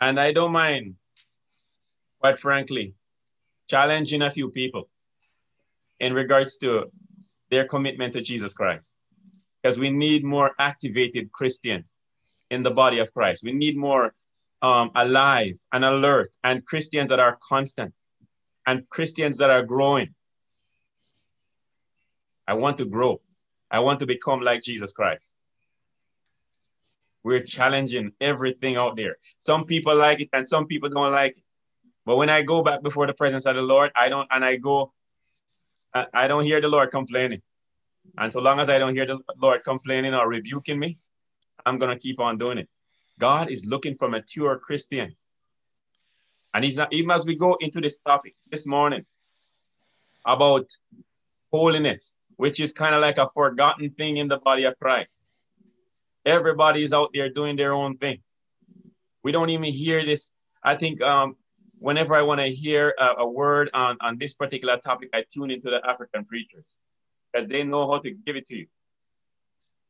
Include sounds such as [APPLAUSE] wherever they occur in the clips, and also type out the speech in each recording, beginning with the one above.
And I don't mind, quite frankly, challenging a few people in regards to their commitment to Jesus Christ. Because we need more activated Christians in the body of Christ. We need more um, alive and alert and Christians that are constant and Christians that are growing. I want to grow. I want to become like Jesus Christ. We're challenging everything out there. Some people like it and some people don't like it. But when I go back before the presence of the Lord, I don't, and I go, I don't hear the Lord complaining. And so long as I don't hear the Lord complaining or rebuking me, I'm going to keep on doing it. God is looking for mature Christians. And he's not, even as we go into this topic this morning about holiness, which is kind of like a forgotten thing in the body of Christ. Everybody is out there doing their own thing. We don't even hear this. I think um, whenever I want to hear a, a, word on, on this particular topic, I tune into the African preachers because they know how to give it to you.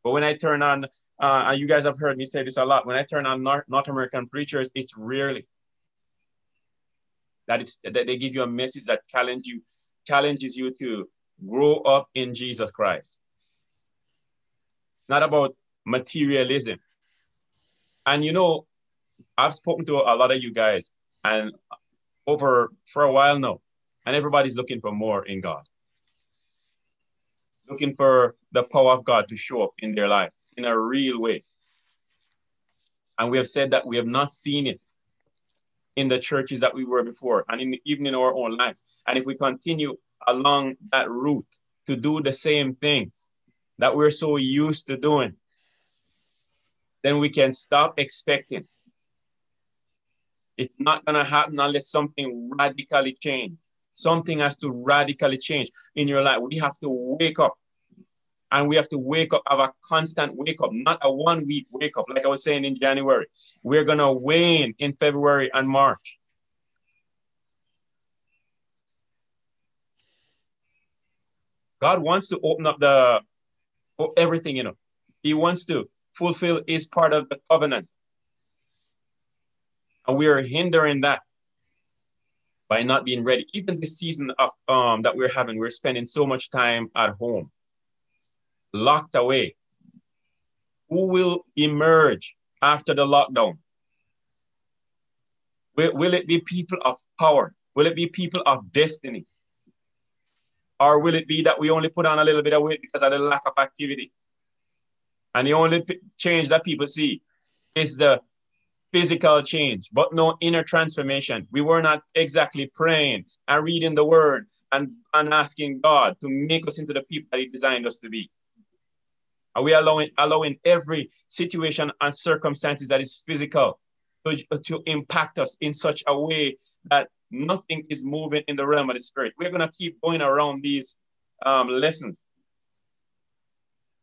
But when I turn on, uh, you guys have heard me say this a lot, when I turn on North, North American preachers, it's rarely that it's that they give you a message that challenge you, challenges you to grow up in Jesus Christ. Not about materialism. And you know, I've spoken to a lot of you guys and over for a while now, and everybody's looking for more in God. Looking for the power of God to show up in their life in a real way. And we have said that we have not seen it in the churches that we were before and in, even in our own life. And if we continue along that route to do the same things that we're so used to doing, then we can stop expecting. It's not going to happen unless something radically change. Something has to radically change in your life. We have to wake up and we have to wake up, have a constant wake up, not a one week wake up. Like I was saying in January, we're going to wane in February and March. God wants to open up the everything, you know. He wants to fulfill is part of the covenant. And we are hindering that by not being ready. Even this season of um that we're having, we're spending so much time at home, locked away. Who will emerge after the lockdown? Will, will it be people of power? Will it be people of destiny? Or will it be that we only put on a little bit of weight because of the lack of activity? And the only change that people see is the physical change, but no inner transformation. We were not exactly praying and reading the word and, and asking God to make us into the people that He designed us to be. Are we allowing, allowing every situation and circumstances that is physical to, to impact us in such a way that nothing is moving in the realm of the spirit? We're going to keep going around these um, lessons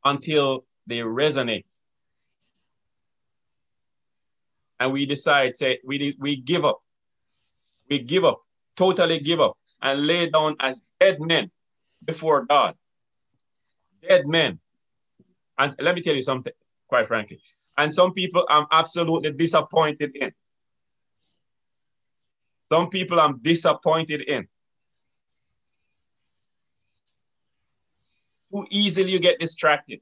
until they resonate. And we decide, say, we, we give up. We give up, totally give up, and lay down as dead men before God. Dead men and let me tell you something, quite frankly. And some people I'm absolutely disappointed in. Some people I'm disappointed in. Too easily you get distracted.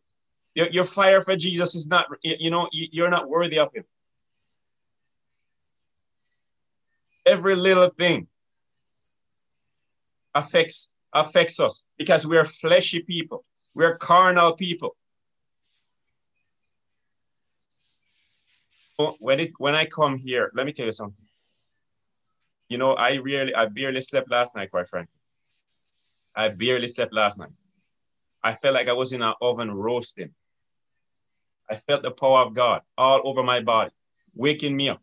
Your, your fire for Jesus is not, you know, you're not worthy of him. Every little thing affects affects us because we're fleshy people. We're carnal people. when it when I come here, let me tell you something. You know, I really I barely slept last night, quite frankly. I barely slept last night. I felt like I was in an oven roasting. I felt the power of God all over my body, waking me up.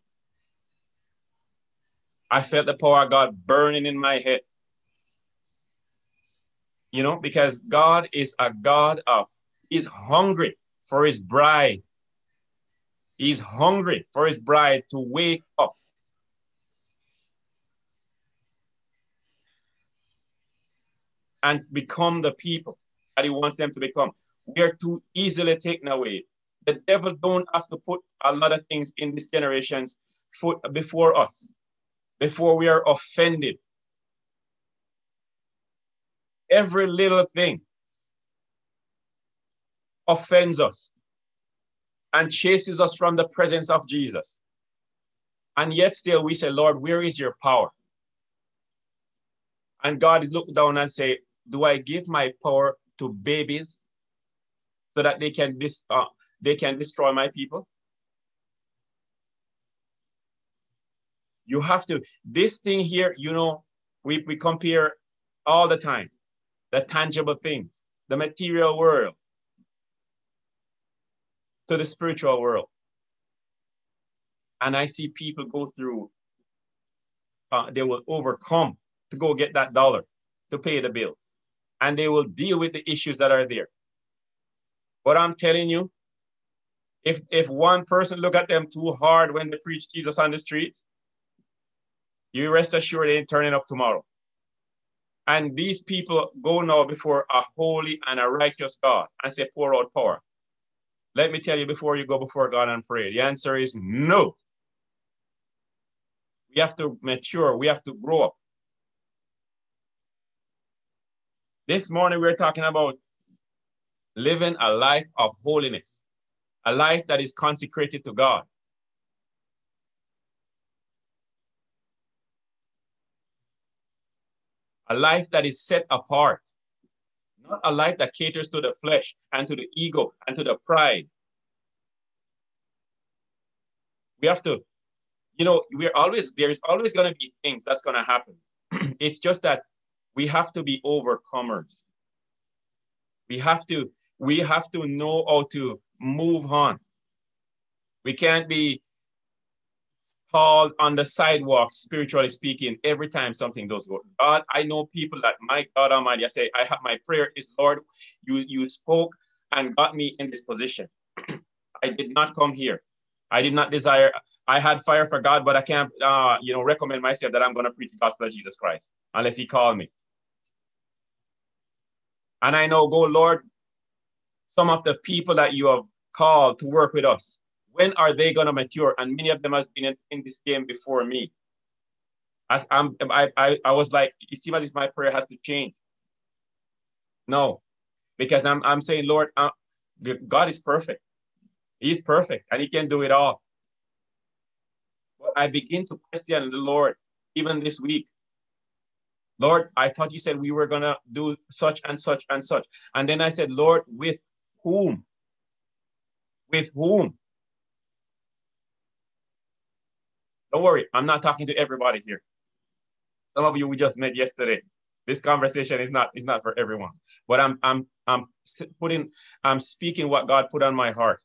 I felt the power of God burning in my head. You know, because God is a God of, He's hungry for His bride He's hungry for his bride to wake up. And become the people that he wants them to become. We are too easily taken away. The devil don't have to put a lot of things in these generations foot before us, before we are offended. Every little thing offends us and chases us from the presence of Jesus. And yet still we say, Lord, where is your power? And God is looking down and say, do I give my power to babies so that they can, dis- uh, they can destroy my people? You have to, this thing here, you know, we, we compare all the time, the tangible things, the material world to the spiritual world. And I see people go through, uh, they will overcome to go get that dollar to pay the bills. And they will deal with the issues that are there. But I'm telling you, if, if one person look at them too hard when they preach Jesus on the street, you rest assured they ain't turning up tomorrow. And these people go now before a holy and a righteous God and say, pour out power. Let me tell you before you go before God and pray, the answer is no. We have to mature, we have to grow up. This morning, we're talking about living a life of holiness, a life that is consecrated to God. a life that is set apart, not a life that caters to the flesh and to the ego and to the pride. We have to, you know, we're always, there's always going to be things that's going to happen. [CLEARS THROAT] it's just that we have to be overcomers. We have to, we have to know how to move on. We can't be called on the sidewalk, spiritually speaking, every time something does go. God, I know people that my God Almighty, I say, I have my prayer is, Lord, you you spoke and got me in this position. [CLEARS THROAT] I did not come here. I did not desire. I had fire for God, but I can't, uh, you know, recommend myself that I'm going to preach the gospel of Jesus Christ unless He called me. And I know, go, Lord, some of the people that you have called to work with us, when are they going to mature? And many of them have been in, in this game before me. As I'm, I, I, I was like, it seems as if my prayer has to change. No, because I'm, I'm saying, Lord, uh, God is perfect. He's perfect and he can do it all. But I begin to question the Lord even this week. Lord, I thought you said we were going to do such and such and such. And then I said, Lord, with whom? With whom? Don't worry, I'm not talking to everybody here. Some of you we just met yesterday. This conversation is not is not for everyone. But I'm I'm I'm putting I'm speaking what God put on my heart,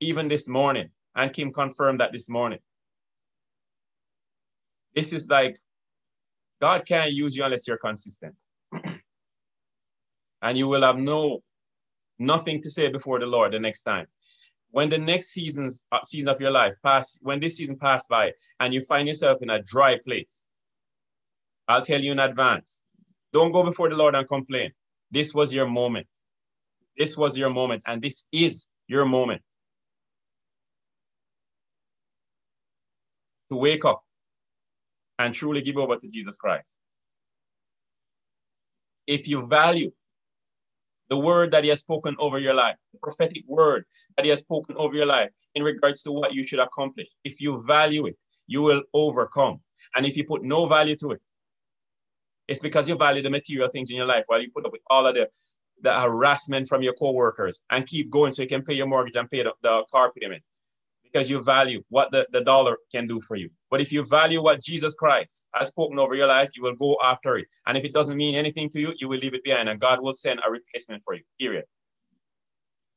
even this morning. And Kim confirmed that this morning. This is like God can't use you unless you're consistent. [CLEARS THROAT] and you will have no nothing to say before the Lord the next time when the next seasons uh, season of your life pass, when this season pass by and you find yourself in a dry place, I'll tell you in advance. Don't go before the Lord and complain. This was your moment. This was your moment, and this is your moment to wake up and truly give over to Jesus Christ. If you value the word that he has spoken over your life, the prophetic word that he has spoken over your life in regards to what you should accomplish. If you value it, you will overcome. And if you put no value to it, it's because you value the material things in your life while you put up with all of the, the harassment from your co-workers and keep going so you can pay your mortgage and pay the, the car payment because you value what the, the dollar can do for you. But if you value what Jesus Christ has spoken over your life, you will go after it. And if it doesn't mean anything to you, you will leave it behind and God will send a replacement for you, period.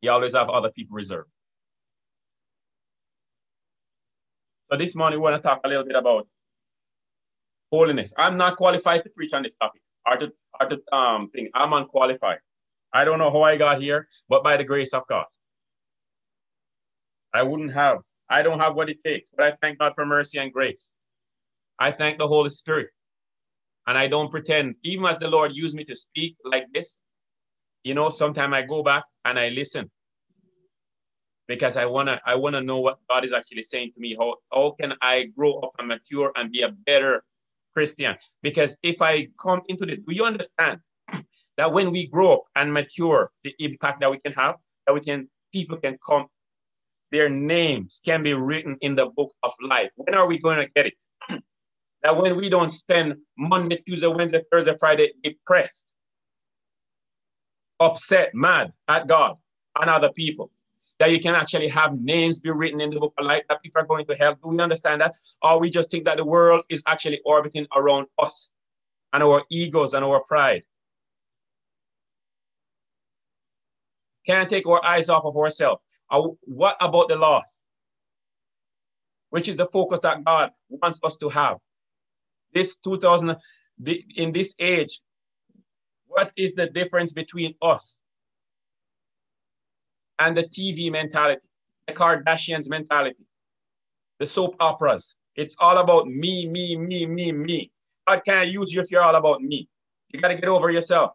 You always have other people reserved. So this morning, we want to talk a little bit about holiness. I'm not qualified to preach on this topic. Or to, or to um, thing. I'm unqualified. I don't know how I got here, but by the grace of God. I wouldn't have. I don't have what it takes, but I thank God for mercy and grace. I thank the Holy Spirit. And I don't pretend, even as the Lord used me to speak like this, you know, sometimes I go back and I listen. because I wanna I wanna know what God is actually saying to me. How how can I grow up and mature and be a better Christian? Because if I come into this, do you understand [CLEARS THROAT] that when we grow up and mature, the impact that we can have, that we can people can come, their names can be written in the book of life. When are we going to get it? [CLEARS THROAT] that when we don't spend Monday, Tuesday, Wednesday, Thursday, Friday depressed, upset, mad at God and other people, that you can actually have names be written in the book of life that people are going to help. Do we understand that? Or we just think that the world is actually orbiting around us and our egos and our pride. Can't take our eyes off of ourselves. Uh, what about the lost? Which is the focus that God wants us to have. This 2000, in this age, what is the difference between us and the TV mentality, the Kardashians mentality, the soap operas? It's all about me, me, me, me, me. God can't use you if you're all about me. You got to get over yourself.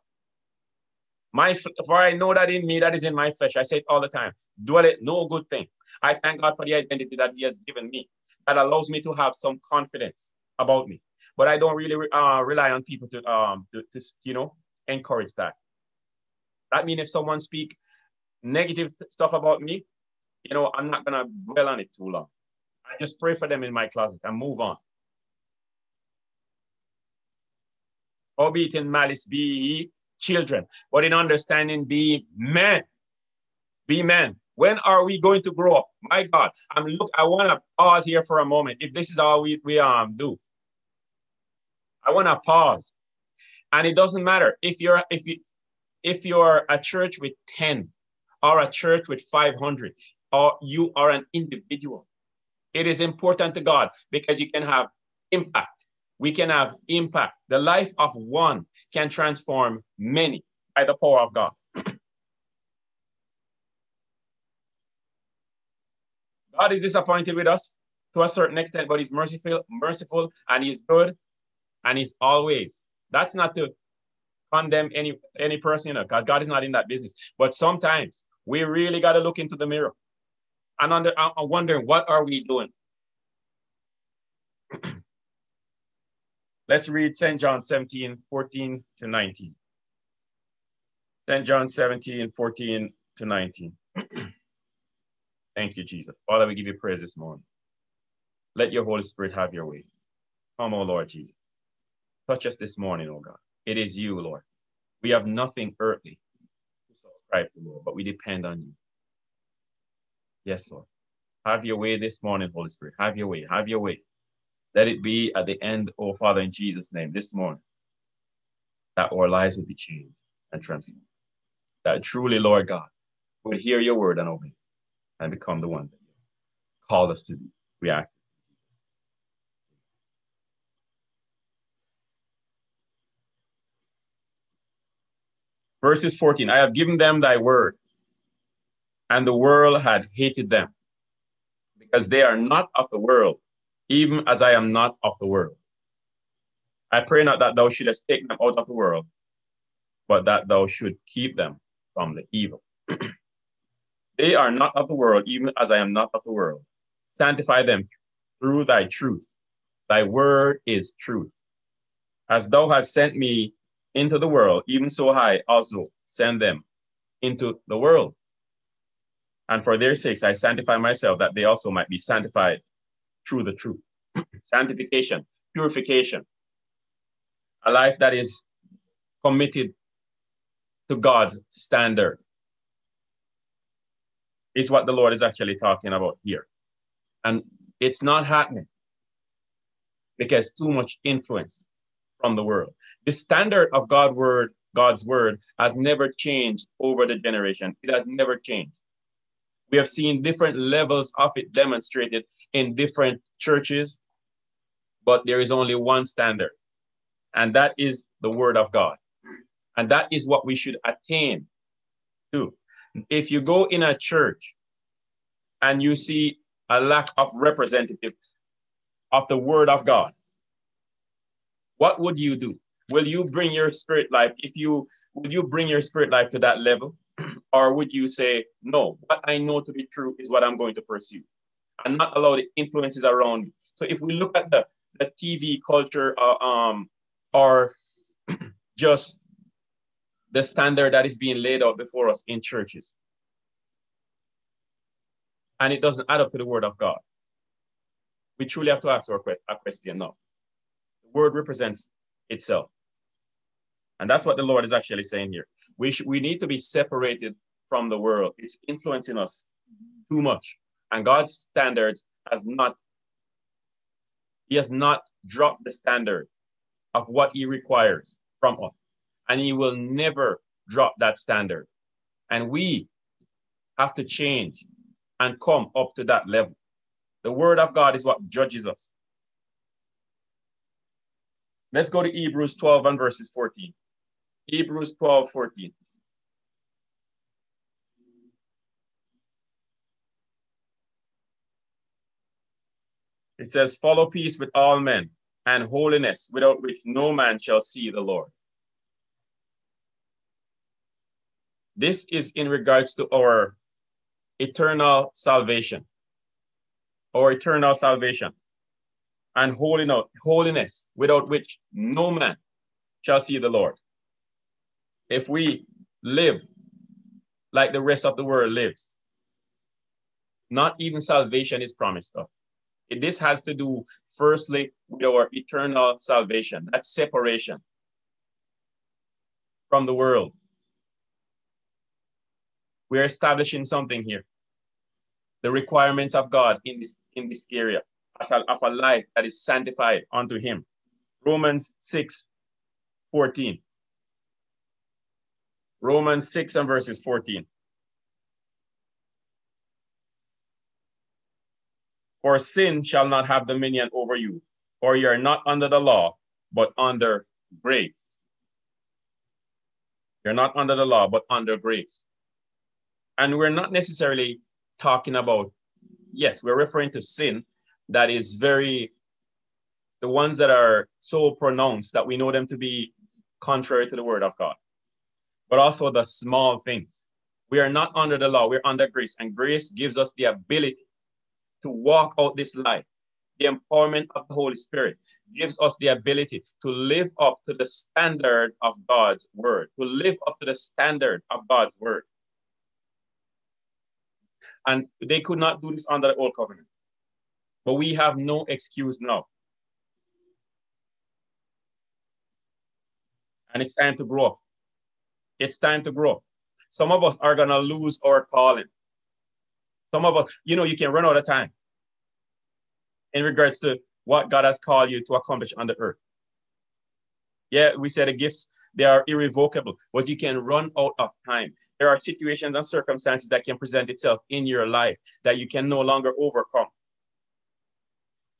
My for I know that in me that is in my flesh. I say it all the time. Dwell it no good thing. I thank God for the identity that He has given me that allows me to have some confidence about me. But I don't really uh, rely on people to um to, to you know encourage that. That means if someone speak negative stuff about me, you know, I'm not gonna dwell on it too long. I just pray for them in my closet and move on. Albeit in malice be children, but in understanding be men. Be men. When are we going to grow up? My God, I'm look. I want to pause here for a moment. If this is all we, we um do, I want to pause, and it doesn't matter if you're if you if you're a church with ten or a church with five hundred, or you are an individual. It is important to God because you can have impact. We can have impact. The life of one can transform many by the power of God. [CLEARS THROAT] God is disappointed with us to a certain extent, but he's merciful, merciful, and he's good, and he's always. That's not to condemn any any person, you know, because God is not in that business. But sometimes we really got to look into the mirror and under, I'm wondering what are we doing? [CLEARS THROAT] Let's read St. John 17, 14 to 19. St. John 17, 14 to 19. [CLEARS THROAT] Thank you, Jesus. Father, we give you praise this morning. Let your Holy Spirit have your way. Come, O Lord Jesus. Touch us this morning, O God. It is you, Lord. We have nothing earthly to subscribe to, Lord, but we depend on you. Yes, Lord. Have your way this morning, Holy Spirit. Have your way. Have your way. Let it be at the end, oh Father, in Jesus' name, this morning, that our lives will be changed and transformed. That truly, Lord God, would hear your word and obey and become the one that you called us to be. We ask. Verses 14 I have given them thy word, and the world had hated them, because they are not of the world, even as I am not of the world. I pray not that thou shouldest take them out of the world, but that thou should keep them from the evil. [CLEARS THROAT] they are not of the world, even as I am not of the world. Sanctify them through thy truth. Thy word is truth. As thou hast sent me into the world, even so I also send them into the world. And for their sakes I sanctify myself, that they also might be sanctified through the truth. Sanctification, purification, a life that is committed to God's standard is what the Lord is actually talking about here. And it's not happening because too much influence from the world. The standard of God word, God's word has never changed over the generation. It has never changed. We have seen different levels of it demonstrated in different churches, but there is only one standard, and that is the word of God. And that is what we should attain to. If you go in a church and you see a lack of representative of the word of God, what would you do? Will you bring your spirit life? If you will you bring your spirit life to that level? [CLEARS THROAT] Or would you say, no, what I know to be true is what I'm going to pursue and not allow the influences around? So if we look at the, the TV culture uh, um, or [CLEARS THROAT] just the standard that is being laid out before us in churches, and it doesn't add up to the word of God, we truly have to ask our a question now. The word represents itself. And that's what the Lord is actually saying here. We, we need to be separated from the world. It's influencing us too much. And God's standards has not, he has not dropped the standard of what he requires from us. And he will never drop that standard. And we have to change and come up to that level. The word of God is what judges us. Let's go to Hebrews 12 and verses 14. Hebrews 12, 14. It says, Follow peace with all men and holiness, without which no man shall see the Lord. This is in regards to our eternal salvation, our eternal salvation, and holiness, without which no man shall see the Lord if we live like the rest of the world lives, not even salvation is promised of. This has to do firstly with our eternal salvation, that separation from the world. We're establishing something here. The requirements of God in this, in this area as a, of a life that is sanctified unto him. Romans 6, 14. Romans 6 and verses 14. For sin shall not have dominion over you, for you are not under the law, but under grace. You're not under the law, but under grace. And we're not necessarily talking about, yes, we're referring to sin that is very, the ones that are so pronounced that we know them to be contrary to the word of God but also the small things. We are not under the law, we're under grace, and grace gives us the ability to walk out this life. The empowerment of the Holy Spirit gives us the ability to live up to the standard of God's word, to live up to the standard of God's word. And they could not do this under the old covenant. But we have no excuse now. And it's time to grow up. It's time to grow. up. Some of us are going to lose our calling. Some of us, you know, you can run out of time in regards to what God has called you to accomplish on the earth. Yeah, we said the gifts, they are irrevocable, but you can run out of time. There are situations and circumstances that can present itself in your life that you can no longer overcome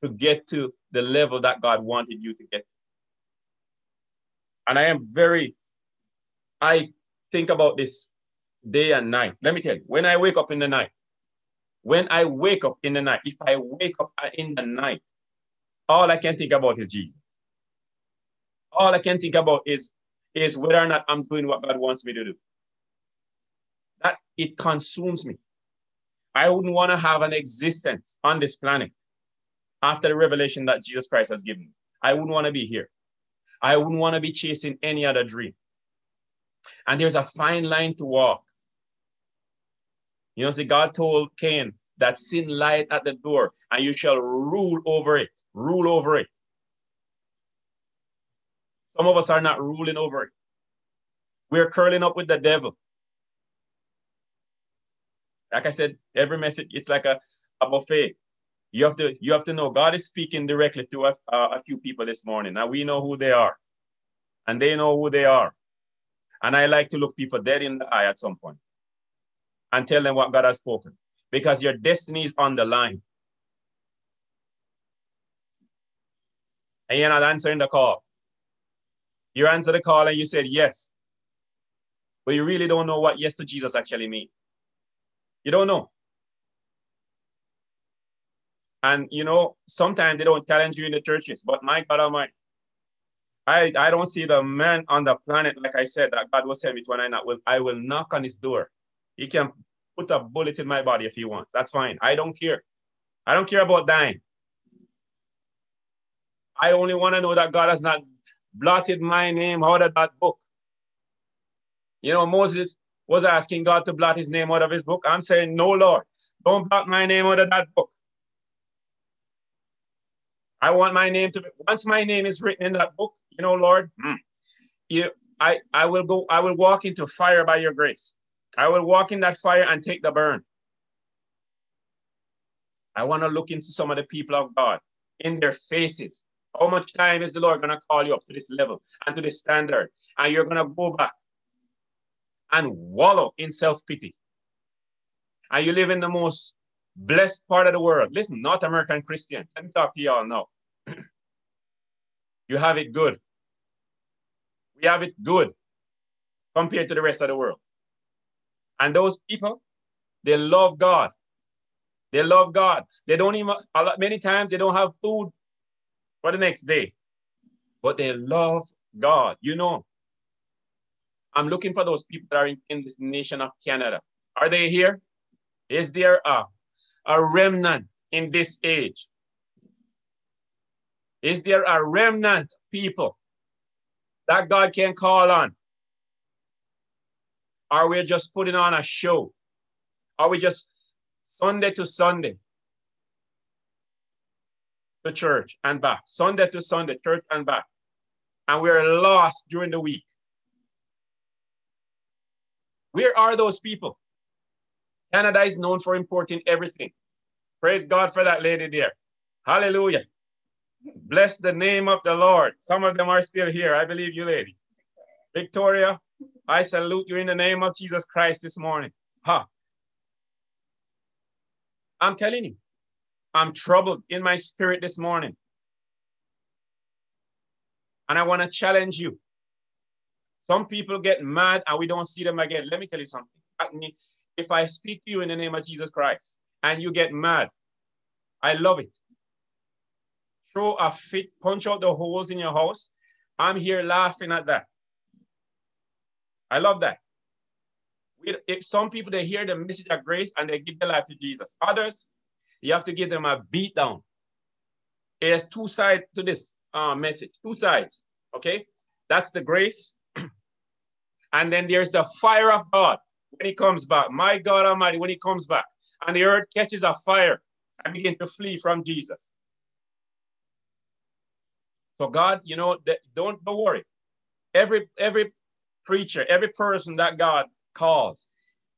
to get to the level that God wanted you to get to. And I am very I think about this day and night. Let me tell you, when I wake up in the night, when I wake up in the night, if I wake up in the night, all I can think about is Jesus. All I can think about is, is whether or not I'm doing what God wants me to do. That it consumes me. I wouldn't want to have an existence on this planet after the revelation that Jesus Christ has given me. I wouldn't want to be here. I wouldn't want to be chasing any other dream. And there's a fine line to walk. You know, see, God told Cain that sin lied at the door and you shall rule over it, rule over it. Some of us are not ruling over it. We're curling up with the devil. Like I said, every message, it's like a, a buffet. You have to you have to know God is speaking directly to a, a few people this morning. Now we know who they are, and they know who they are. And I like to look people dead in the eye at some point and tell them what God has spoken because your destiny is on the line. And you're not answering the call. You answer the call and you said yes. But you really don't know what yes to Jesus actually means. You don't know. And you know, sometimes they don't challenge you in the churches, but my God Almighty, I, I don't see the man on the planet, like I said, that God will send me to when I not will I will knock on his door He can put a bullet in my body if he wants. That's fine. I don't care. I don't care about dying. I only want to know that God has not blotted my name out of that book. You know, Moses was asking God to blot his name out of his book. I'm saying, no, Lord, don't blot my name out of that book. I want my name to be, once my name is written in that book, you know, Lord, mm, you, I, I will go, I will walk into fire by your grace. I will walk in that fire and take the burn. I want to look into some of the people of God in their faces. How much time is the Lord going to call you up to this level and to this standard? And you're going to go back and wallow in self pity. And you live in the most blessed part of the world. Listen, North American Christian, let me talk to y'all now. [CLEARS THROAT] you have it good. We have it good compared to the rest of the world. And those people, they love God. They love God. They don't even, a lot, many times they don't have food for the next day, but they love God. You know, I'm looking for those people that are in, in this nation of Canada. Are they here? Is there a, a remnant in this age? Is there a remnant people that God can call on? Are we just putting on a show? Are we just Sunday to Sunday to church and back? Sunday to Sunday, church and back. And we're lost during the week. Where are those people? Canada is known for importing everything. Praise God for that lady there. Hallelujah. Bless the name of the Lord. Some of them are still here. I believe you, lady. Victoria, I salute you in the name of Jesus Christ this morning. Ha. I'm telling you, I'm troubled in my spirit this morning. And I want to challenge you. Some people get mad and we don't see them again. Let me tell you something. If I speak to you in the name of Jesus Christ and you get mad, I love it. Throw a fit, punch out the holes in your house. I'm here laughing at that. I love that. If some people, they hear the message of grace and they give their life to Jesus. Others, you have to give them a beat down. There's two sides to this uh, message, two sides, okay? That's the grace. [CLEARS THROAT] and then there's the fire of God when he comes back. My God Almighty, when he comes back and the earth catches a fire and begin to flee from Jesus. So God, you know, don't, don't worry. Every, every preacher, every person that God calls,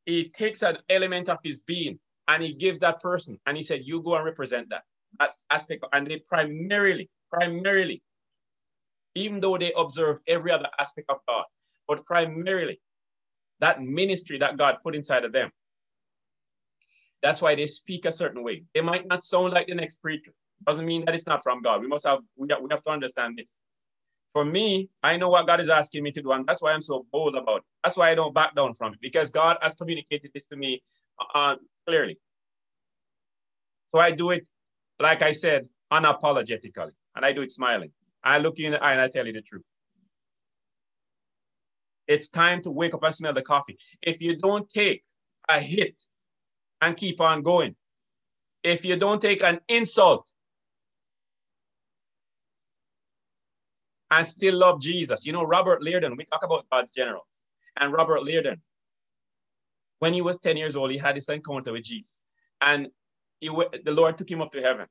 he takes an element of his being and he gives that person and he said, you go and represent that, aspect. And they primarily, primarily, even though they observe every other aspect of God, but primarily that ministry that God put inside of them. That's why they speak a certain way. They might not sound like the next preacher. Doesn't mean that it's not from God. We must have, we have, we have to understand this for me, I know what God is asking me to do, and that's why I'm so bold about it. That's why I don't back down from it, because God has communicated this to me uh, clearly. So I do it, like I said, unapologetically, and I do it smiling. I look you in the eye and I tell you the truth. It's time to wake up and smell the coffee. If you don't take a hit and keep on going, if you don't take an insult and still love Jesus. You know, Robert Liardon, we talk about God's generals. And Robert Liardon, when he was 10 years old, he had this encounter with Jesus. And he, the Lord took him up to heaven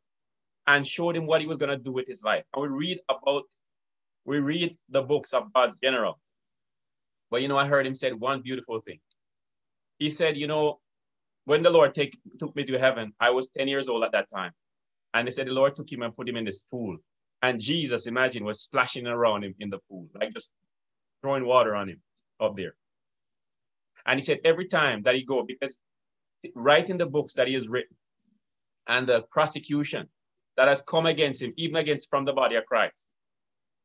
and showed him what he was going to do with his life. And we read about, we read the books of God's generals. But you know, I heard him said one beautiful thing. He said, you know, when the Lord take, took me to heaven, I was 10 years old at that time. And they said the Lord took him and put him in this pool. And Jesus, imagine, was splashing around him in the pool, like just throwing water on him up there. And he said every time that he go, because right in the books that he has written, and the prosecution that has come against him, even against from the body of Christ,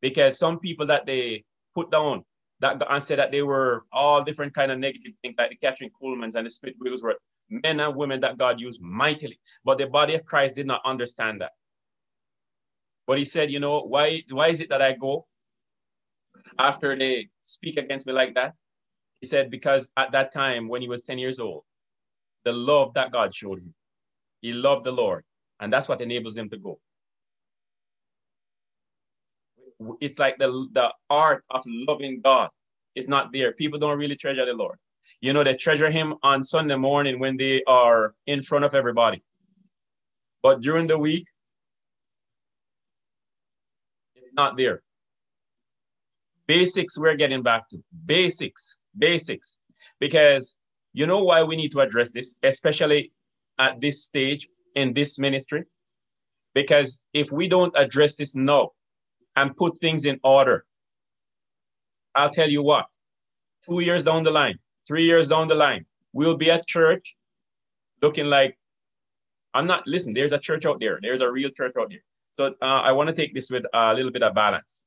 because some people that they put down that and said that they were all different kind of negative things, like the Kathryn Kuhlmans and the Smith Wigglesworth, men and women that God used mightily, but the body of Christ did not understand that. But he said, you know, why, why is it that I go after they speak against me like that? He said, because at that time, when he was 10 years old, the love that God showed him, he loved the Lord, and that's what enables him to go. It's like the, the art of loving God is not there. People don't really treasure the Lord. You know, they treasure him on Sunday morning when they are in front of everybody. But during the week, it's not there. Basics we're getting back to. Basics, basics. Because you know why we need to address this, especially at this stage in this ministry? Because if we don't address this now and put things in order, I'll tell you what, two years down the line, three years down the line, we'll be at church looking like, I'm not, listen, there's a church out there. There's a real church out there. So uh, I want to take this with a little bit of balance.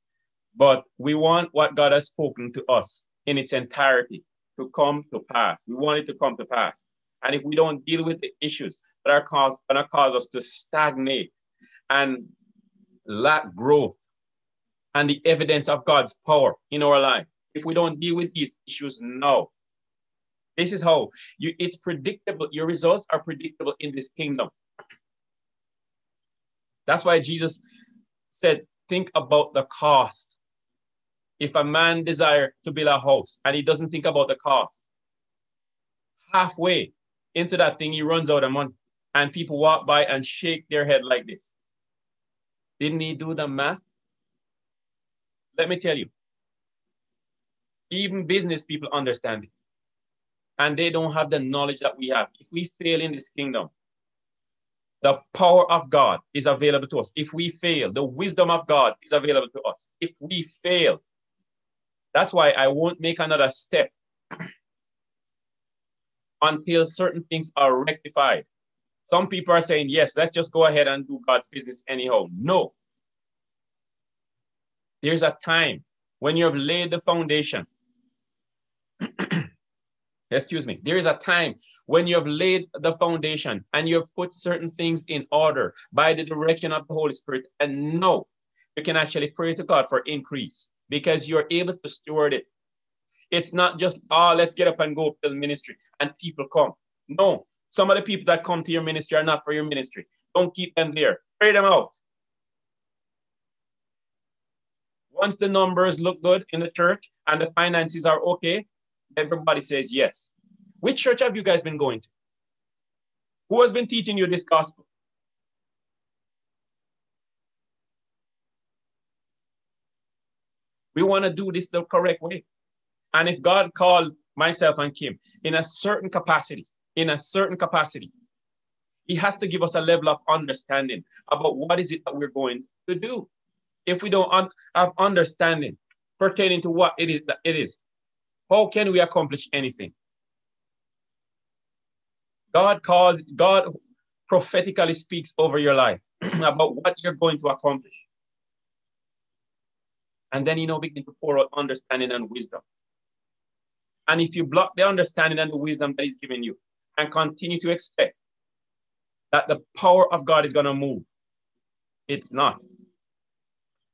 But we want what God has spoken to us in its entirety to come to pass. We want it to come to pass. And if we don't deal with the issues that are cause, going to cause us to stagnate and lack growth and the evidence of God's power in our life, if we don't deal with these issues now, this is how you it's predictable. Your results are predictable in this kingdom. That's why Jesus said, think about the cost. If a man desire to build a house and he doesn't think about the cost, halfway into that thing, he runs out of money. And people walk by and shake their head like this. Didn't he do the math? Let me tell you, even business people understand this. And they don't have the knowledge that we have. If we fail in this kingdom, the power of God is available to us. If we fail, the wisdom of God is available to us. If we fail, that's why I won't make another step [CLEARS THROAT] until certain things are rectified. Some people are saying, yes, let's just go ahead and do God's business anyhow. No. There's a time when you have laid the foundation [CLEARS THROAT] excuse me, there is a time when you have laid the foundation and you have put certain things in order by the direction of the Holy Spirit. And no, you can actually pray to God for increase because you're able to steward it. It's not just, oh, let's get up and go to the ministry and people come. No, some of the people that come to your ministry are not for your ministry. Don't keep them there. Pray them out. Once the numbers look good in the church and the finances are okay, Everybody says yes. Which church have you guys been going to? Who has been teaching you this gospel? We want to do this the correct way. And if God called myself and Kim in a certain capacity, in a certain capacity, he has to give us a level of understanding about what is it that we're going to do. If we don't have understanding pertaining to what it is that it is, how can we accomplish anything? God calls, God prophetically speaks over your life [CLEARS THROAT] about what you're going to accomplish. And then, you know, begin to pour out understanding and wisdom. And if you block the understanding and the wisdom that He's given you and continue to expect that the power of God is going to move, it's not.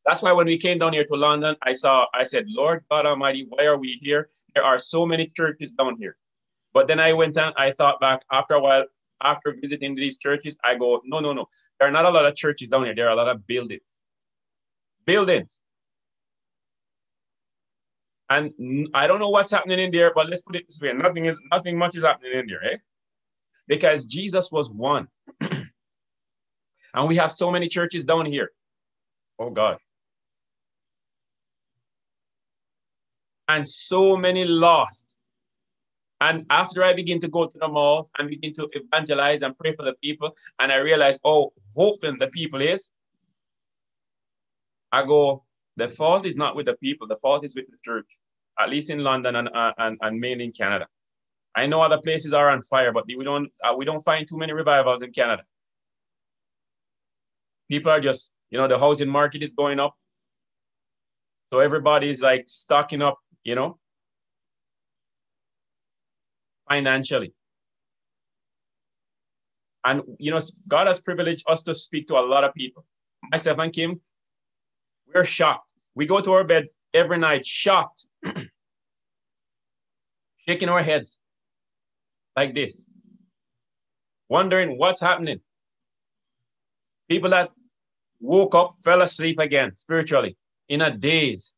That's why when we came down here to London, I saw, I said, Lord God Almighty, why are we here? There are so many churches down here. But then I went and I thought back after a while, after visiting these churches, I go, no, no, no. There are not a lot of churches down here. There are a lot of buildings. Buildings. And I don't know what's happening in there, but let's put it this way. Nothing is nothing much is happening in there, eh? Because Jesus was one. [CLEARS THROAT] and we have so many churches down here. Oh God. And so many lost. And after I begin to go to the malls and begin to evangelize and pray for the people, and I realize, oh, hoping the people is, I go, the fault is not with the people, the fault is with the church, at least in London and, and, and mainly in Canada. I know other places are on fire, but we don't, uh, we don't find too many revivals in Canada. People are just, you know, the housing market is going up. So everybody's like stocking up you know, financially. And, you know, God has privileged us to speak to a lot of people. Myself and Kim, we're shocked. We go to our bed every night shocked. [CLEARS THROAT] shaking our heads like this, wondering what's happening. People that woke up, fell asleep again spiritually in a daze.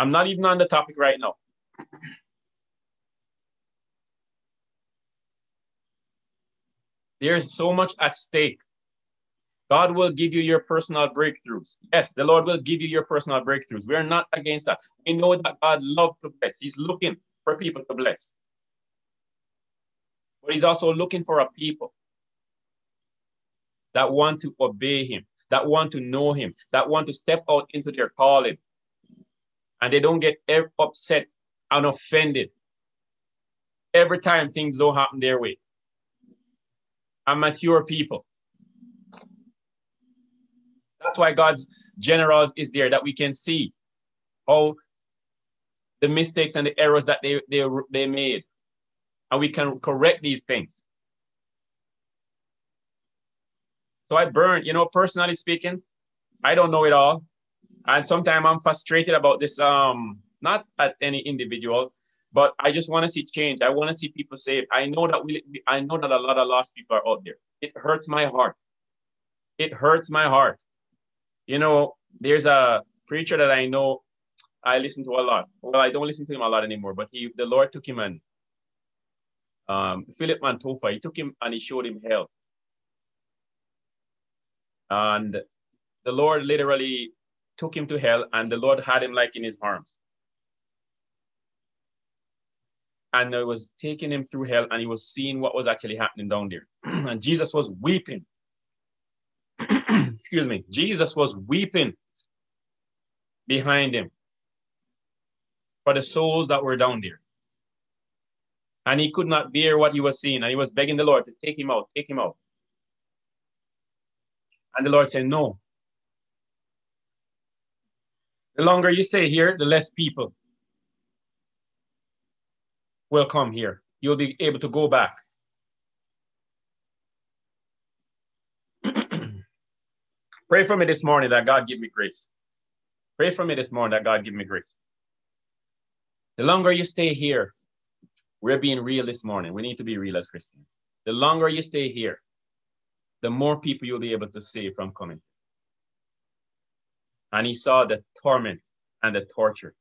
I'm not even on the topic right now. There's so much at stake. God will give you your personal breakthroughs. Yes, the Lord will give you your personal breakthroughs. We're not against that. We know that God loves to bless. He's looking for people to bless. But he's also looking for a people that want to obey him, that want to know him, that want to step out into their calling. And they don't get upset and offended every time things don't happen their way. And mature people. That's why God's generals is there that we can see how the mistakes and the errors that they, they, they made. And we can correct these things. So I burn, you know, personally speaking, I don't know it all. And sometimes I'm frustrated about this, um, not at any individual, but I just want to see change. I want to see people saved. I know that we, I know that a lot of lost people are out there. It hurts my heart. It hurts my heart. You know, there's a preacher that I know I listen to a lot. Well, I don't listen to him a lot anymore, but he, the Lord took him and um, Philip Mantofa, he took him and he showed him hell. And the Lord literally took him to hell, and the Lord had him like in his arms. And it was taking him through hell, and he was seeing what was actually happening down there. [CLEARS THROAT] and Jesus was weeping. [CLEARS THROAT] Excuse me. Jesus was weeping behind him for the souls that were down there. And he could not bear what he was seeing, and he was begging the Lord to take him out, take him out. And the Lord said, No. The longer you stay here, the less people will come here. You'll be able to go back. [CLEARS THROAT] Pray for me this morning that God give me grace. Pray for me this morning that God give me grace. The longer you stay here, we're being real this morning. We need to be real as Christians. The longer you stay here, the more people you'll be able to save from coming. And he saw the torment and the torture.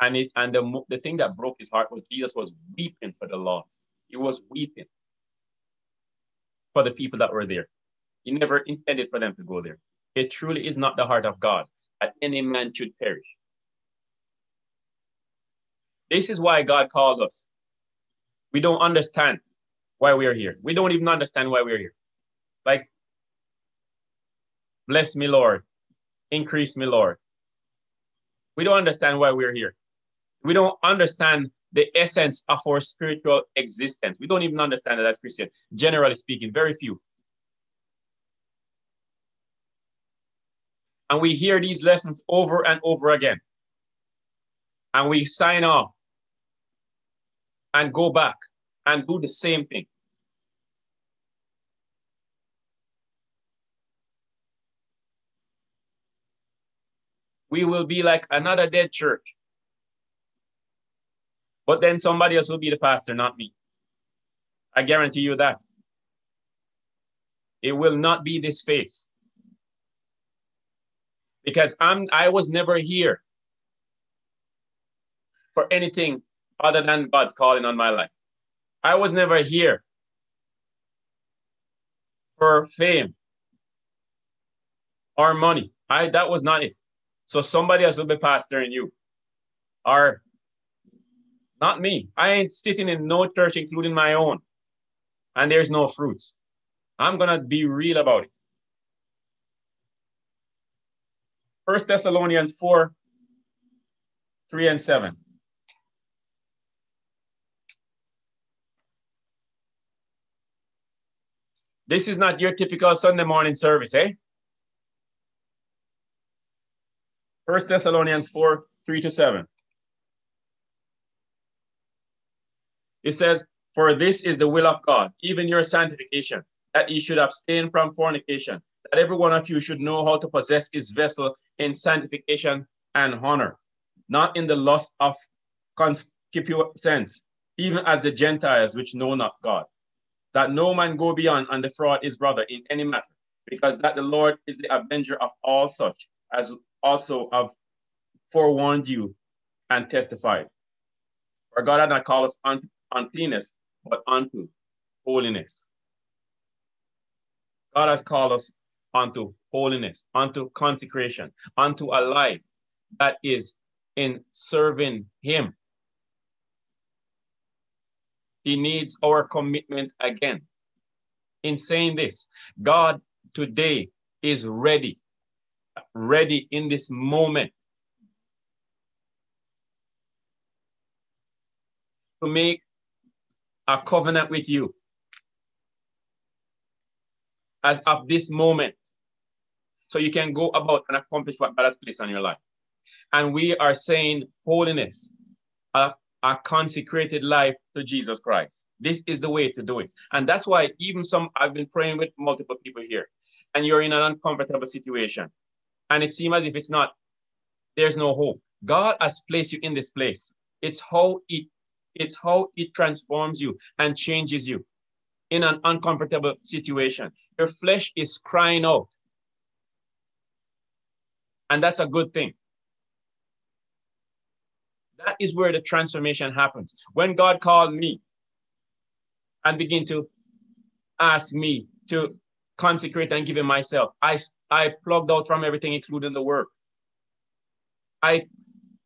And it and the, the thing that broke his heart was Jesus was weeping for the lost. He was weeping for the people that were there. He never intended for them to go there. It truly is not the heart of God that any man should perish. This is why God called us. We don't understand why we are here. We don't even understand why we're here. Like, bless me, Lord. Increase me, Lord. We don't understand why we're here. We don't understand the essence of our spiritual existence. We don't even understand it as Christian, generally speaking, very few. And we hear these lessons over and over again. And we sign off and go back and do the same thing. We will be like another dead church. But then somebody else will be the pastor, not me. I guarantee you that. It will not be this face. Because I'm I was never here for anything other than God's calling on my life. I was never here for fame or money. I that was not it. So somebody else will be pastoring you. Or not me. I ain't sitting in no church, including my own. And there's no fruits. I'm gonna be real about it. First Thessalonians 4, 3 and 7. This is not your typical Sunday morning service, eh? First Thessalonians 4, 3 to 7. It says, For this is the will of God, even your sanctification, that ye should abstain from fornication, that every one of you should know how to possess his vessel in sanctification and honor, not in the lust of concupiscence, even as the Gentiles which know not God, that no man go beyond and defraud his brother in any matter, because that the Lord is the avenger of all such, as also have forewarned you and testified. For God had not called us unto uncleanness, but unto holiness. God has called us unto holiness, unto consecration, unto a life that is in serving Him. He needs our commitment again. In saying this, God today is ready, ready in this moment to make a covenant with you as of this moment. So you can go about and accomplish what God has placed on your life. And we are saying holiness, a, a consecrated life to Jesus Christ. This is the way to do it. And that's why even some, I've been praying with multiple people here, and you're in an uncomfortable situation. And it seems as if it's not, there's no hope. God has placed you in this place. It's how it, it's how it transforms you and changes you in an uncomfortable situation. Your flesh is crying out. And that's a good thing. That is where the transformation happens. When God called me and begin to ask me to consecrate and give him myself, I, I plugged out from everything, including the work. I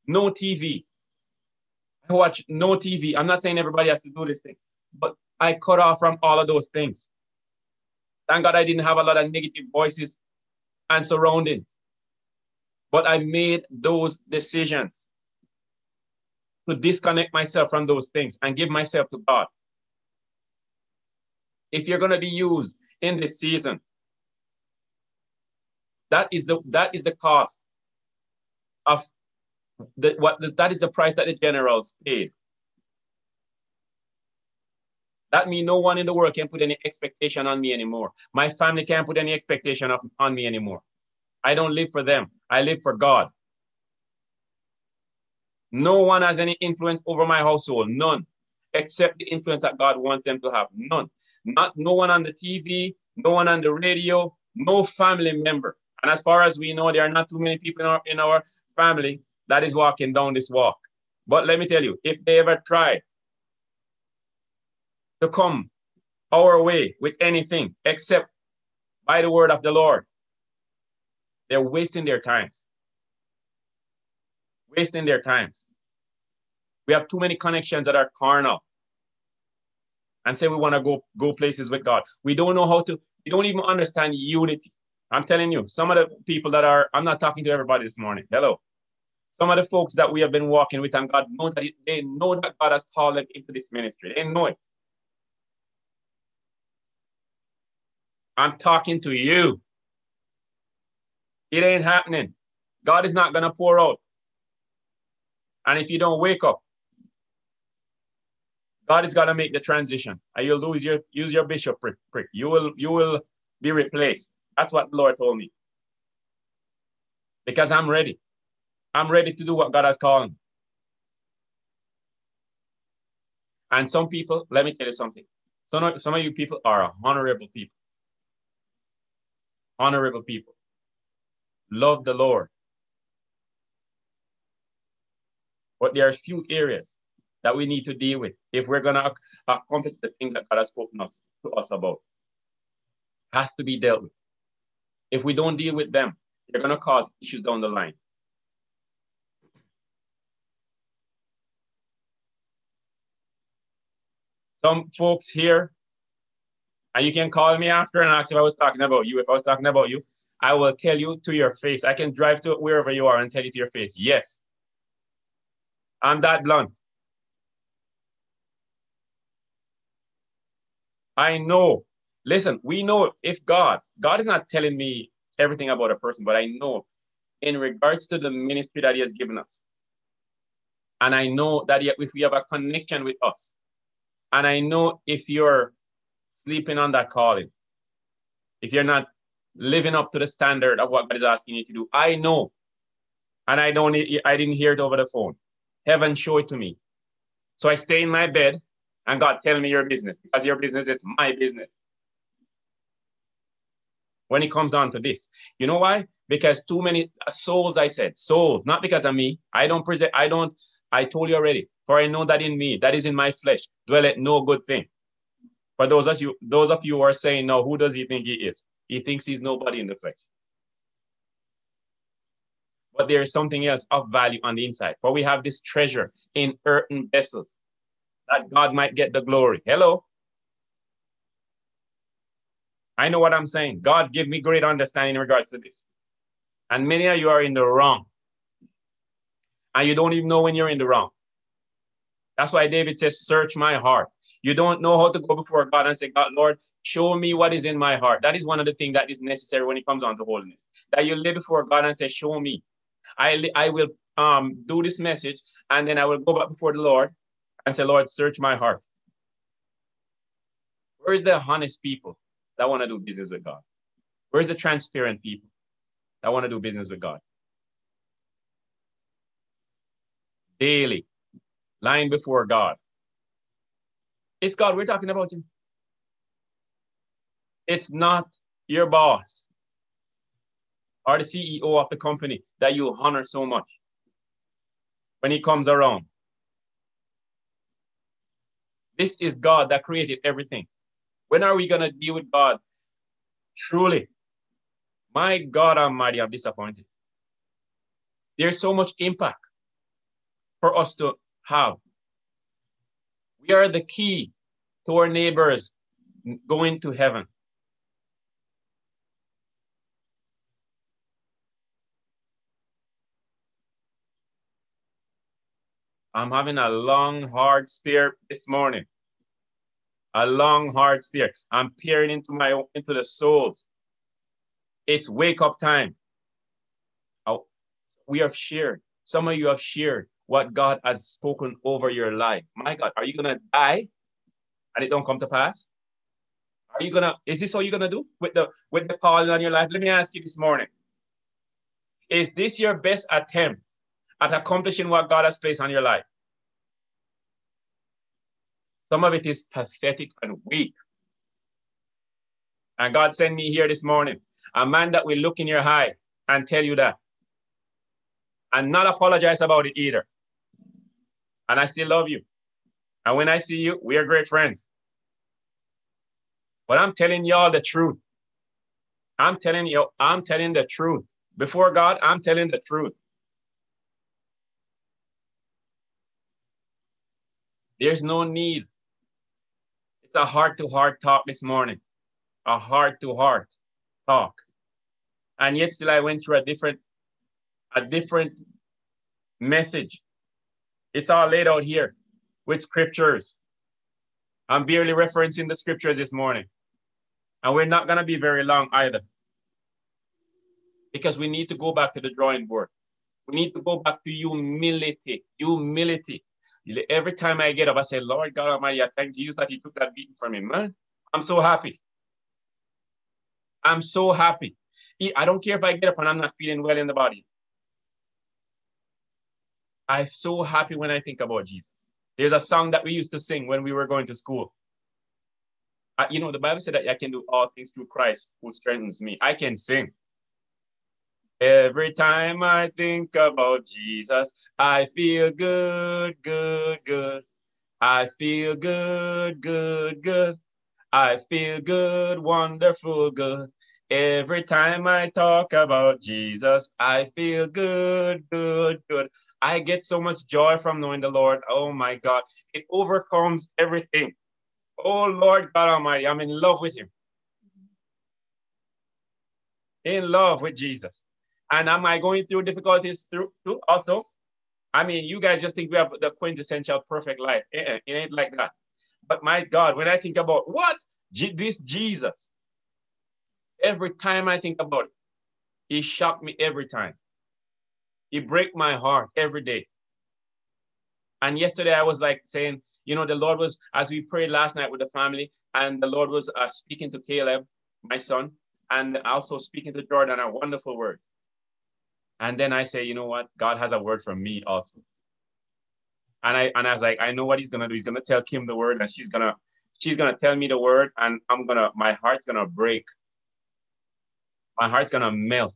no TV. I watch no TV. I'm not saying everybody has to do this thing, but I cut off from all of those things. Thank God I didn't have a lot of negative voices and surroundings. But I made those decisions to disconnect myself from those things and give myself to God. If you're going to be used in this season, that is the that is the cost of the what the, that is the price that the generals paid. That means no one in the world can put any expectation on me anymore. My family can't put any expectation of, on me anymore. I don't live for them. I live for God. No one has any influence over my household, none, except the influence that God wants them to have, none. Not no one on the TV, no one on the radio, no family member. And as far as we know, there are not too many people in our, in our family that is walking down this walk. But let me tell you, if they ever try to come our way with anything except by the word of the Lord, they're wasting their times wasting their times. We have too many connections that are carnal and say we want to go go places with God. We don't know how to, we don't even understand unity. I'm telling you, some of the people that are, I'm not talking to everybody this morning. Hello. Some of the folks that we have been walking with and God know that they know that God has called them into this ministry. They know it. I'm talking to you. It ain't happening. God is not going to pour out and if you don't wake up, God is gonna make the transition, and you'll lose your use your bishopric. You will you will be replaced. That's what the Lord told me. Because I'm ready. I'm ready to do what God has called me. And some people, let me tell you something. Some, some of you people are honorable people. Honorable people. Love the Lord. But there are few areas that we need to deal with if we're going to uh, accomplish the things that God has spoken us, to us about. Has to be dealt with. If we don't deal with them, they're going to cause issues down the line. Some folks here, and you can call me after and ask if I was talking about you. If I was talking about you, I will tell you to your face. I can drive to wherever you are and tell you to your face, yes, I'm that blunt. I know. Listen, we know if God, God is not telling me everything about a person, but I know in regards to the ministry that He has given us. And I know that if we have a connection with us, and I know if you're sleeping on that calling, if you're not living up to the standard of what God is asking you to do, I know and I don't I didn't hear it over the phone. Heaven show it to me. So I stay in my bed and God tell me your business because your business is my business. When it comes on to this, you know why? Because too many souls, I said, souls, not because of me. I don't present, I don't, I told you already, for I know that in me, that is in my flesh, dwelleth no good thing. For those of you, those of you who are saying, no, who does he think he is? He thinks he's nobody in the flesh. But there is something else of value on the inside. For we have this treasure in earthen vessels that God might get the glory. Hello. I know what I'm saying. God give me great understanding in regards to this. And many of you are in the wrong. And you don't even know when you're in the wrong. That's why David says, search my heart. You don't know how to go before God and say, God, Lord, show me what is in my heart. That is one of the things that is necessary when it comes on to holiness. That you live before God and say, show me. I, I will um, do this message and then I will go back before the Lord and say, Lord, search my heart. Where is the honest people that want to do business with God? Where's the transparent people that want to do business with God? Daily, lying before God. It's God we're talking about. Him. It's not your boss or the CEO of the company that you honor so much when he comes around. This is God that created everything. When are we going to deal with God? Truly, my God Almighty, I'm disappointed. There's so much impact for us to have. We are the key to our neighbors going to heaven. I'm having a long, hard stare this morning. A long, hard stare. I'm peering into my into the soul. It's wake up time. Oh, we have shared. Some of you have shared what God has spoken over your life. My God, are you gonna die and it don't come to pass? Are you gonna? Is this all you're gonna do with the with the calling on your life? Let me ask you this morning. Is this your best attempt at accomplishing what God has placed on your life. Some of it is pathetic and weak. And God sent me here this morning, a man that will look in your eye and tell you that. And not apologize about it either. And I still love you. And when I see you, we are great friends. But I'm telling y'all the truth. I'm telling you, I'm telling the truth. Before God, I'm telling the truth. There's no need. It's a heart to heart talk this morning, a heart to heart talk. And yet still I went through a different, a different message. It's all laid out here with scriptures. I'm barely referencing the scriptures this morning. And we're not going to be very long either. Because we need to go back to the drawing board. We need to go back to humility. Humility. Every time I get up, I say, Lord God Almighty, I thank Jesus that He took that beating from me, man. I'm so happy. I'm so happy. I don't care if I get up and I'm not feeling well in the body. I'm so happy when I think about Jesus. There's a song that we used to sing when we were going to school. I, you know, the Bible said that I can do all things through Christ who strengthens me. I can sing. Every time I think about Jesus, I feel good, good, good. I feel good, good, good. I feel good, wonderful, good. Every time I talk about Jesus, I feel good, good, good. I get so much joy from knowing the Lord. Oh my God, it overcomes everything. Oh Lord God Almighty, I'm in love with Him. In love with Jesus. And am I going through difficulties through, through also? I mean, you guys just think we have the quintessential perfect life. It, it ain't like that. But my God, when I think about what this Jesus, every time I think about it, he shocked me every time. He break my heart every day. And yesterday I was like saying, you know, the Lord was, as we prayed last night with the family, and the Lord was uh, speaking to Caleb, my son, and also speaking to Jordan, a wonderful words. And then I say, you know what? God has a word for me also. And I and I was like, I know what he's gonna do. He's gonna tell Kim the word, and she's gonna she's gonna tell me the word, and I'm gonna my heart's gonna break. My heart's gonna melt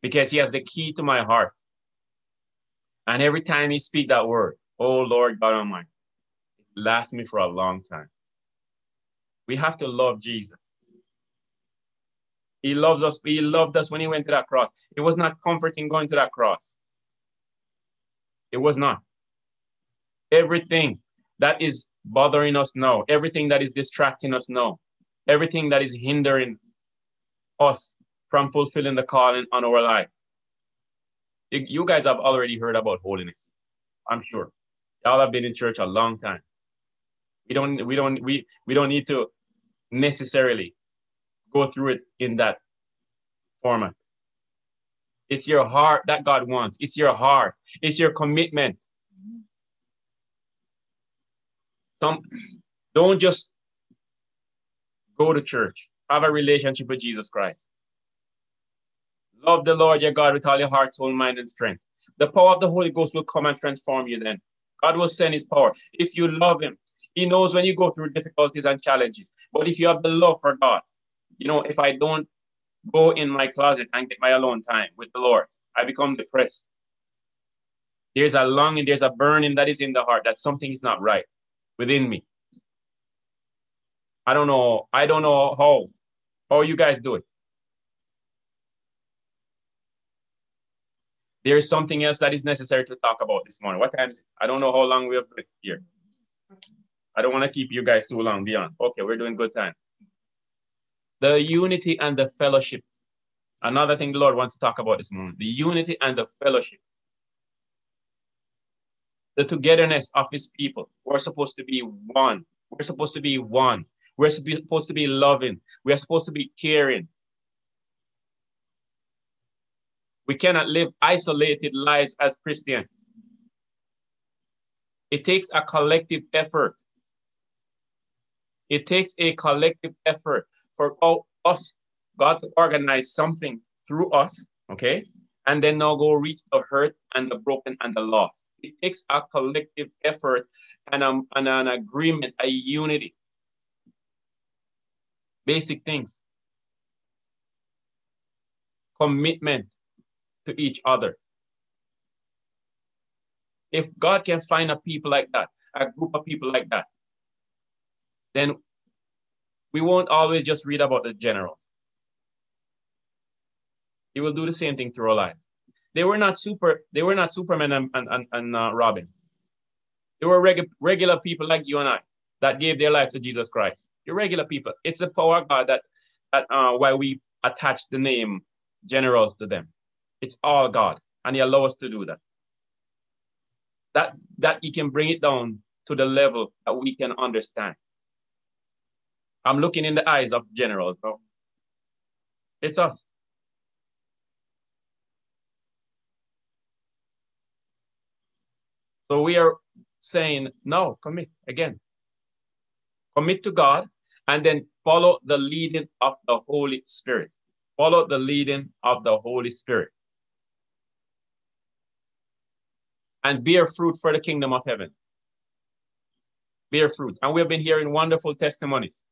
because he has the key to my heart. And every time he speak that word, oh Lord God Almighty, it lasts me for a long time. We have to love Jesus. He loves us. He loved us when he went to that cross. It was not comforting going to that cross. It was not. Everything that is bothering us now, everything that is distracting us now, everything that is hindering us from fulfilling the calling on our life. You guys have already heard about holiness, I'm sure. Y'all have been in church a long time. We don't, we don't, we, we don't need to necessarily go through it in that format. It's your heart that God wants. It's your heart. It's your commitment. Some, don't just go to church. Have a relationship with Jesus Christ. Love the Lord your God with all your heart, soul, mind, and strength. The power of the Holy Ghost will come and transform you then. God will send his power. If you love him, he knows when you go through difficulties and challenges. But if you have the love for God, you know, if I don't go in my closet and get my alone time with the Lord, I become depressed. There's a longing, there's a burning that is in the heart that something is not right within me. I don't know. I don't know how how you guys do it. There is something else that is necessary to talk about this morning. What time is it? I don't know how long we have been here. I don't want to keep you guys too long beyond. Okay, we're doing good time. The unity and the fellowship. Another thing the Lord wants to talk about this morning. The unity and the fellowship. The togetherness of his people. We're supposed to be one. We're supposed to be one. We're supposed to be loving. We're supposed to be caring. We cannot live isolated lives as Christians. It takes a collective effort. It takes a collective effort for all us, God to organize something through us, okay? And then now go reach the hurt and the broken and the lost. It takes a collective effort and, um, and an agreement, a unity. Basic things. Commitment to each other. If God can find a people like that, a group of people like that, then we won't always just read about the generals. He will do the same thing through our lives. They were not super. They were not Superman and, and, and uh, Robin. They were regu regular people like you and I that gave their life to Jesus Christ. You're regular people. It's the power of God that that uh, why we attach the name generals to them. It's all God, and He allows us to do that. That that He can bring it down to the level that we can understand. I'm looking in the eyes of generals, bro. It's us. So we are saying, no, commit again. Commit to God and then follow the leading of the Holy Spirit. Follow the leading of the Holy Spirit. And bear fruit for the kingdom of heaven. Bear fruit. And we've been hearing wonderful testimonies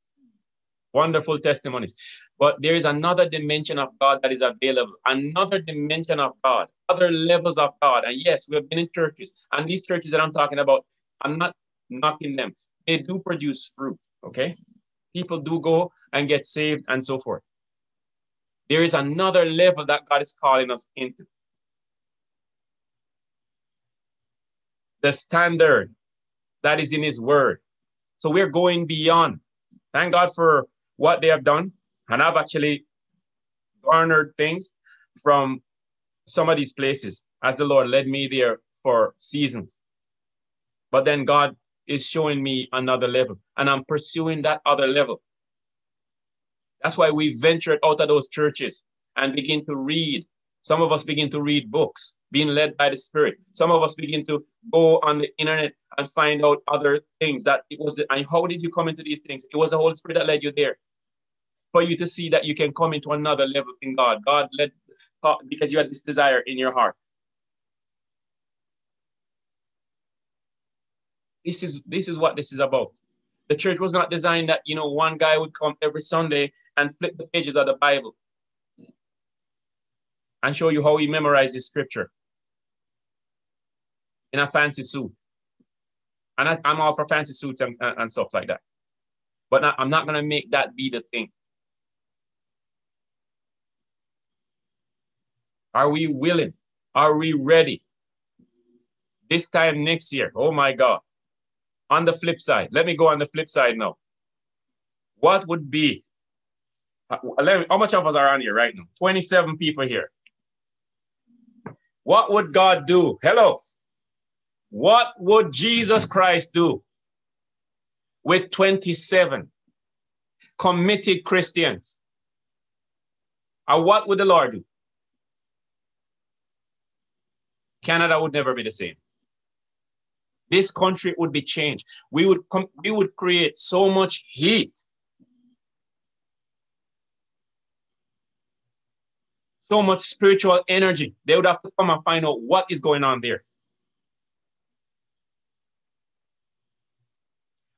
wonderful testimonies. But there is another dimension of God that is available, another dimension of God, other levels of God. And yes, we have been in churches, and these churches that I'm talking about, I'm not knocking them. They do produce fruit, okay? People do go and get saved and so forth. There is another level that God is calling us into. The standard that is in His Word. So we're going beyond. Thank God for what they have done. And I've actually garnered things from some of these places as the Lord led me there for seasons. But then God is showing me another level, and I'm pursuing that other level. That's why we ventured out of those churches and begin to read. Some of us begin to read books, being led by the Spirit. Some of us begin to go on the internet and find out other things that it was. And how did you come into these things? It was the Holy Spirit that led you there for you to see that you can come into another level in God. God led because you had this desire in your heart. This is this is what this is about. The church was not designed that you know one guy would come every Sunday and flip the pages of the Bible and show you how he memorized the scripture in a fancy suit. And I, am all for fancy suits and, and, and stuff like that. But not, I'm not going to make that be the thing. Are we willing? Are we ready? This time next year, oh my God. On the flip side, let me go on the flip side now. What would be, uh, how much of us are on here right now? 27 people here. What would God do? Hello. What would Jesus Christ do with 27 committed Christians? And what would the Lord do? Canada would never be the same. This country would be changed. We would we would create so much heat. So much spiritual energy. They would have to come and find out what is going on there.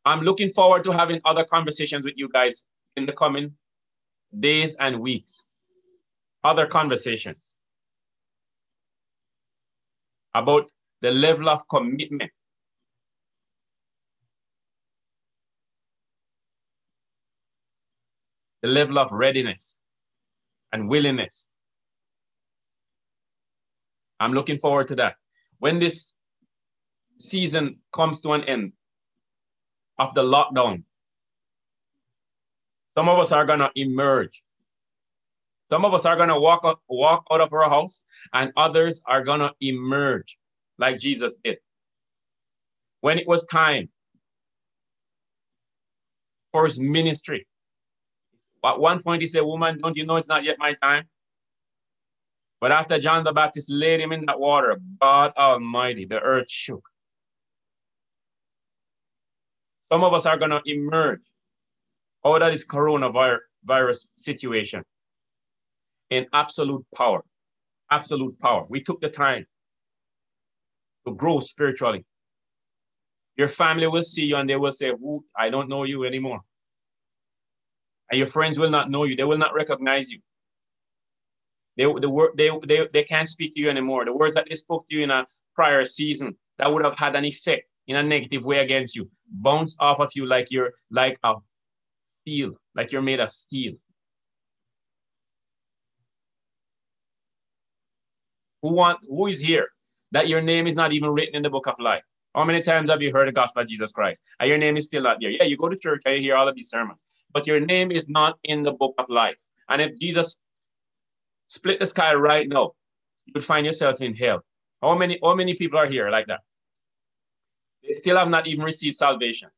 I'm looking forward to having other conversations with you guys in the coming days and weeks. Other conversations about the level of commitment. The level of readiness and willingness. I'm looking forward to that. When this season comes to an end of the lockdown, some of us are going to emerge some of us are going to walk out, walk out of our house, and others are going to emerge like Jesus did. When it was time for his ministry, at one point he said, Woman, don't you know it's not yet my time? But after John the Baptist laid him in that water, God Almighty, the earth shook. Some of us are going to emerge out of this coronavirus situation in absolute power. Absolute power. We took the time to grow spiritually. Your family will see you and they will say, I don't know you anymore. And your friends will not know you, they will not recognize you. They, the they, they, they can't speak to you anymore. The words that they spoke to you in a prior season that would have had an effect in a negative way against you bounce off of you like you're like a steel, like you're made of steel. Who want who is here that your name is not even written in the book of life? How many times have you heard the gospel of Jesus Christ? And your name is still not there. Yeah, you go to church and you hear all of these sermons, but your name is not in the book of life. And if Jesus split the sky right now, you would find yourself in hell. How many, how many people are here like that? They still have not even received salvation.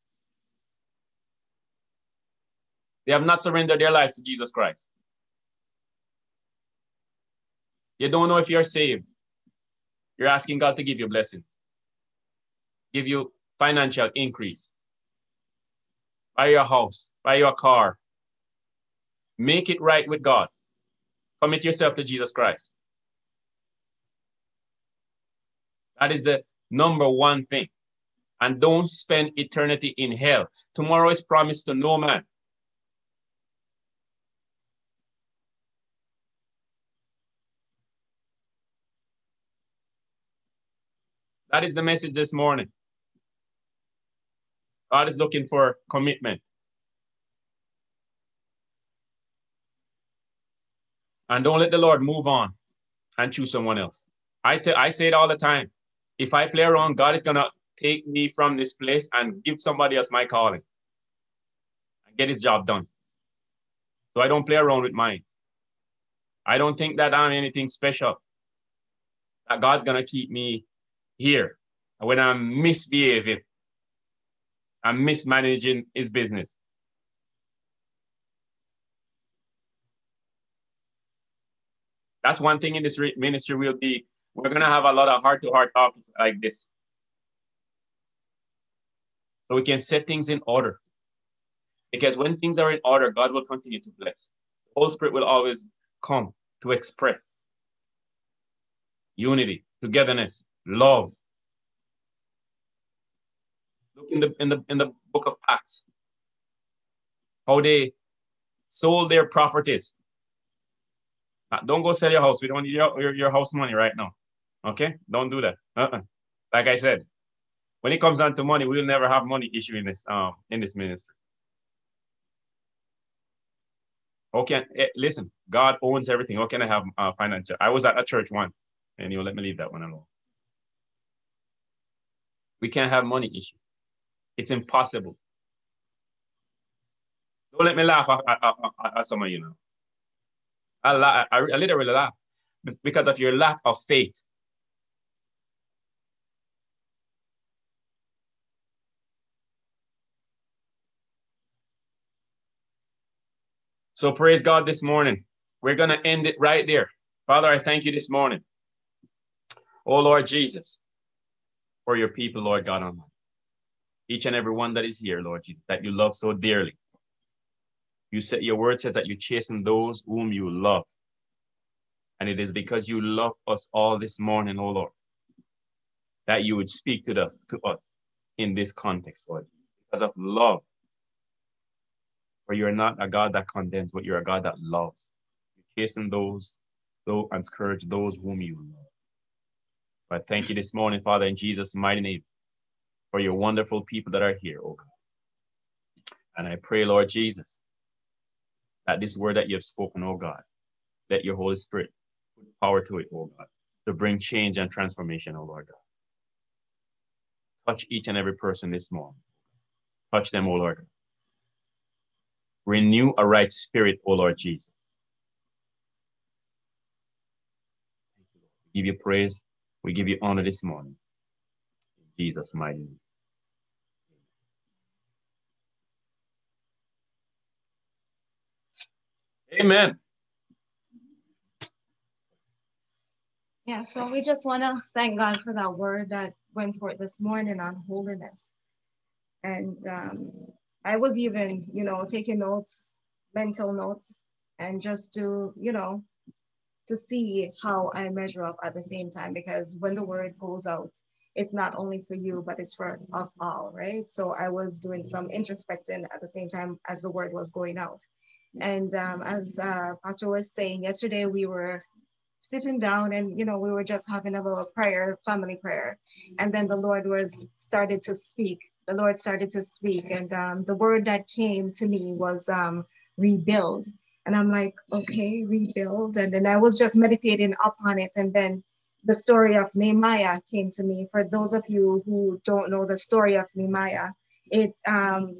They have not surrendered their lives to Jesus Christ. You don't know if you're saved. You're asking God to give you blessings, give you financial increase, buy your house, buy your car. Make it right with God. Commit yourself to Jesus Christ. That is the number one thing. And don't spend eternity in hell. Tomorrow is promised to no man. That is the message this morning. God is looking for commitment. And don't let the Lord move on and choose someone else. I, I say it all the time. If I play around, God is going to take me from this place and give somebody else my calling and get his job done. So I don't play around with mine. I don't think that I'm anything special. That God's going to keep me here when I'm misbehaving, I'm mismanaging his business. That's one thing in this ministry will be, we're gonna have a lot of heart-to-heart talks like this. So we can set things in order. Because when things are in order, God will continue to bless. The Holy Spirit will always come to express unity, togetherness, love. Look in the in the in the book of Acts. How they sold their properties. Don't go sell your house. We don't need your, your, your house money right now. Okay? Don't do that. Uh-uh. Like I said, when it comes down to money, we'll never have money issue in this um in this ministry. Okay, eh, listen, God owns everything. How can I have uh, financial? I was at a church one, and you let me leave that one alone. We can't have money issue. It's impossible. Don't let me laugh at, at, at, at some of you now. I, I, I literally laugh because of your lack of faith. So praise God this morning. We're going to end it right there. Father, I thank you this morning. Oh Lord Jesus, for your people, Lord God Almighty. Each and every one that is here, Lord Jesus, that you love so dearly. You said your word says that you chasten those whom you love. And it is because you love us all this morning, oh Lord, that you would speak to the to us in this context, Lord. Because of love, for you're not a God that condemns, but you're a God that loves. You chasten those, though, and scourge those whom you love. But thank you this morning, Father, in Jesus' mighty name, for your wonderful people that are here, oh God. And I pray, Lord Jesus, that this word that you have spoken, oh God, let your Holy Spirit put power to it, oh God, to bring change and transformation, oh Lord God. Touch each and every person this morning. Touch them, oh Lord God. Renew a right spirit, O Lord Jesus. Give you praise. We give you honor this morning. In Jesus' mighty name. Amen. Yeah, so we just want to thank God for that word that went forth this morning on holiness. And um, I was even, you know, taking notes, mental notes, and just to, you know, to see how I measure up at the same time. Because when the word goes out, it's not only for you, but it's for us all, right? So I was doing some introspecting at the same time as the word was going out. And um, as uh, Pastor was saying yesterday, we were sitting down and you know we were just having a little prayer, family prayer, and then the Lord was started to speak the Lord started to speak. And um, the word that came to me was um, rebuild. And I'm like, okay, rebuild. And then I was just meditating upon it. And then the story of Nehemiah came to me. For those of you who don't know the story of Nehemiah, it um,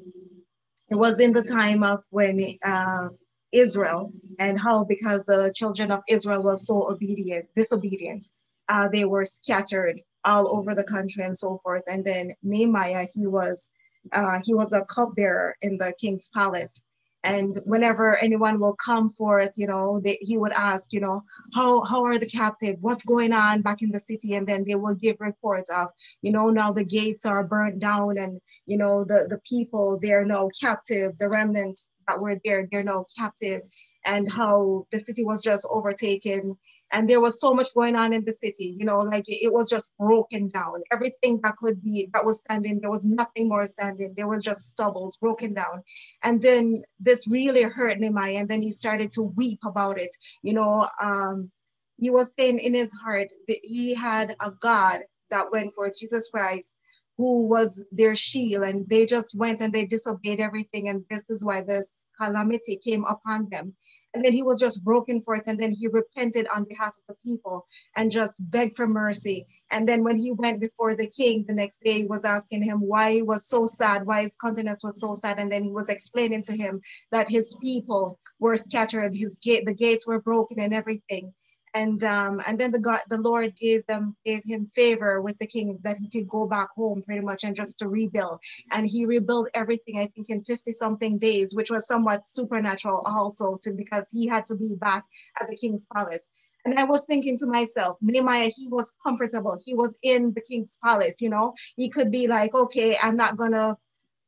it was in the time of when uh, Israel and how because the children of Israel were so obedient, disobedient, uh, they were scattered all over the country and so forth. And then Nehemiah, he was uh, he was a cupbearer in the king's palace. And whenever anyone will come forth, you know, they, he would ask, you know, how how are the captive? What's going on back in the city? And then they will give reports of, you know, now the gates are burnt down, and you know the the people they're now captive. The remnant that were there, they're now captive, and how the city was just overtaken and there was so much going on in the city you know like it, was just broken down. Everything that could be that was standing there was nothing more standing. There was just stubbles broken down. And then this really hurt Nehemiah and then he started to weep about it. You know um he was saying in his heart that he had a God that went for Jesus Christ who was their shield and they just went and they disobeyed everything. And this is why this calamity came upon them and then he was just broken for it and then he repented on behalf of the people and just begged for mercy. And then when he went before the king the next day he was asking him why he was so sad why his countenance was so sad. And then he was explaining to him that his people were scattered his gate the gates were broken and everything and um, and then the God, the Lord gave them gave him favor with the king that he could go back home pretty much and just to rebuild. And he rebuilt everything I think in 50 something days, which was somewhat supernatural also to because he had to be back at the king's palace. And I was thinking to myself, Nehemiah, he was comfortable. He was in the king's palace, you know. He could be like, okay, I'm not gonna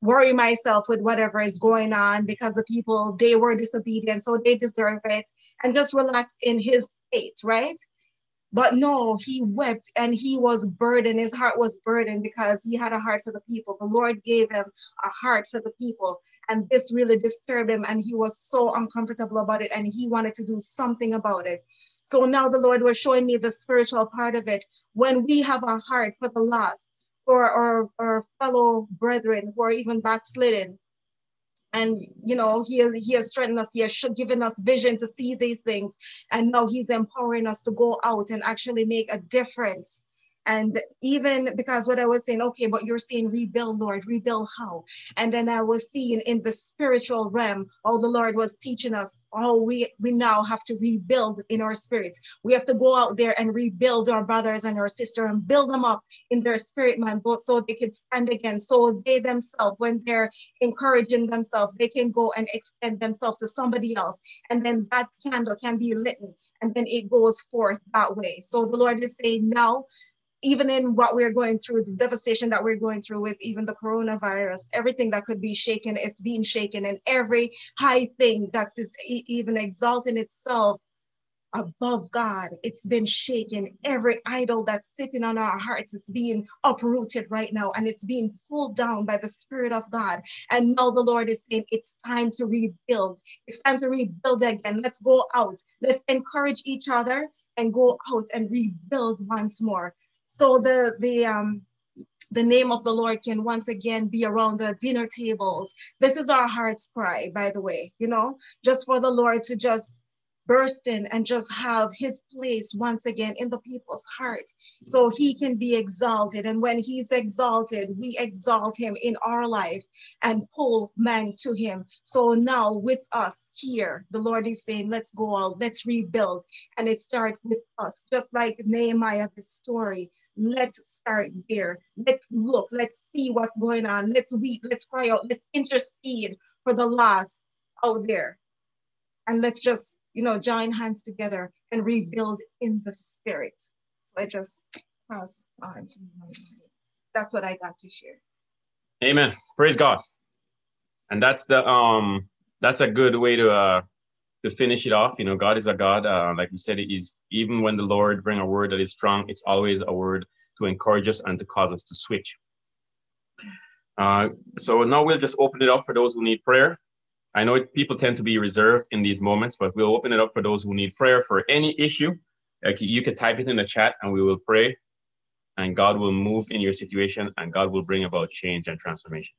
worry myself with whatever is going on because the people they were disobedient so they deserve it and just relax in his state right But no, he wept and he was burdened. His heart was burdened because he had a heart for the people. The Lord gave him a heart for the people. And this really disturbed him. And he was so uncomfortable about it. And he wanted to do something about it. So now the Lord was showing me the spiritual part of it. When we have a heart for the lost, for our, our fellow brethren who are even backslidden, and you know he has he has strengthened us he has given us vision to see these things. And now he's empowering us to go out and actually make a difference and even because what I was saying, okay, but you're saying rebuild, Lord, rebuild how? And then I was seeing in the spiritual realm, all the Lord was teaching us how we, we now have to rebuild in our spirits. We have to go out there and rebuild our brothers and our sister and build them up in their spirit, man, both so they could stand again. So they themselves, when they're encouraging themselves, they can go and extend themselves to somebody else. And then that candle can be lit and then it goes forth that way. So the Lord is saying now, even in what we're going through, the devastation that we're going through with even the coronavirus, everything that could be shaken, it's being shaken, and every high thing that's even exalting itself above God, it's been shaken. Every idol that's sitting on our hearts is being uprooted right now, and it's being pulled down by the Spirit of God. And now the Lord is saying, It's time to rebuild. It's time to rebuild again. Let's go out. Let's encourage each other and go out and rebuild once more. So the the um the name of the Lord can once again be around the dinner tables. This is our heart's cry, by the way, you know, just for the Lord to just burst in and just have his place once again in the people's heart so he can be exalted. And when he's exalted, we exalt him in our life and pull men to him. So now with us here, the Lord is saying, let's go out, let's rebuild. And it starts with us, just like Nehemiah, the story. Let's start there. Let's look, let's see what's going on. Let's weep, let's cry out, let's intercede for the lost out there. And let's just you know, join hands together and rebuild in the spirit. So I just pass on to my That's what I got to share. Amen. Praise God. And that's the um that's a good way to uh to finish it off. You know, God is a God. Uh, like we said, it is even when the Lord bring a word that is strong, it's always a word to encourage us and to cause us to switch. Uh, so now we'll just open it up for those who need prayer. I know people tend to be reserved in these moments, but we'll open it up for those who need prayer for any issue. Uh, like you can type it in the chat and we will pray and God will move in your situation and God will bring about change and transformation.